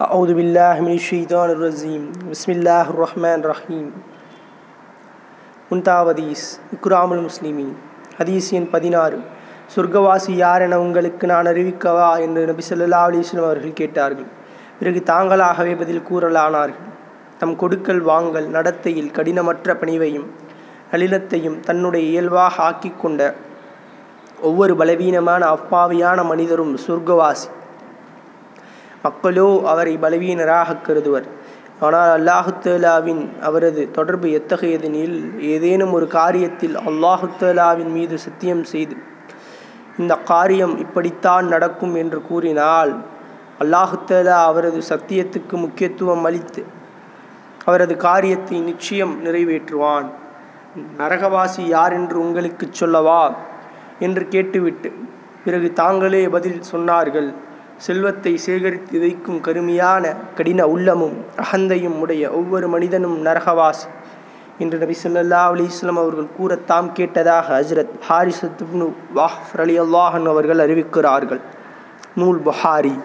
أعوذ بالله من الشيطان الرجيم بسم الله الرحمن الرحيم முன்தாவதீஸ் இக்ராமுல் முஸ்லிமீன் ஹதீஸ் எண் பதினாறு சொர்க்கவாசி யார் என உங்களுக்கு நான் அறிவிக்கவா என்று நபி ஸல்லல்லாஹு அலைஹி வஸல்லம் அவர்கள் கேட்டார்கள் பிறகு தாங்களாகவே பதில் கூறலானார்கள் தம் கொடுக்கல் வாங்கல் நடத்தையில் கடினமற்ற பணிவையும் நளினத்தையும் தன்னுடைய இயல்பாக ஆக்கிக் கொண்ட ஒவ்வொரு பலவீனமான அப்பாவியான மனிதரும் சொர்க்கவாசி மக்களோ அவரை பலவீனராக கருதுவர். ஆனால் அல்லாஹுத்தலாவின் அவரது தொடர்பு எத்தகையதெனில் ஏதேனும் ஒரு காரியத்தில் அல்லாஹுத்தலாவின் மீது சத்தியம் செய்து இந்த காரியம் இப்படித்தான் நடக்கும் என்று கூறினால் அல்லாஹு அவரது சத்தியத்துக்கு முக்கியத்துவம் அளித்து அவரது காரியத்தை நிச்சயம் நிறைவேற்றுவான். நரகவாசி யார் என்று உங்களுக்கு சொல்லவா? என்று கேட்டுவிட்டு பிறகு தாங்களே பதில் சொன்னார்கள். செல்வத்தை சேகரித்து வைக்கும் கருமையான கடின உள்ளமும் அகந்தையும் உடைய ஒவ்வொரு மனிதனும் நரகவாசி. என்று நபி சொல்லல்லா அலிஸ்லாம் அவர்கள் கூறத்தாம் தாம் கேட்டதாக ஹஜ்ரத் ஹாரிசத் வாஹ் அலி அல்லாஹன் அவர்கள் அறிவிக்கிறார்கள். நூல் புஹாரி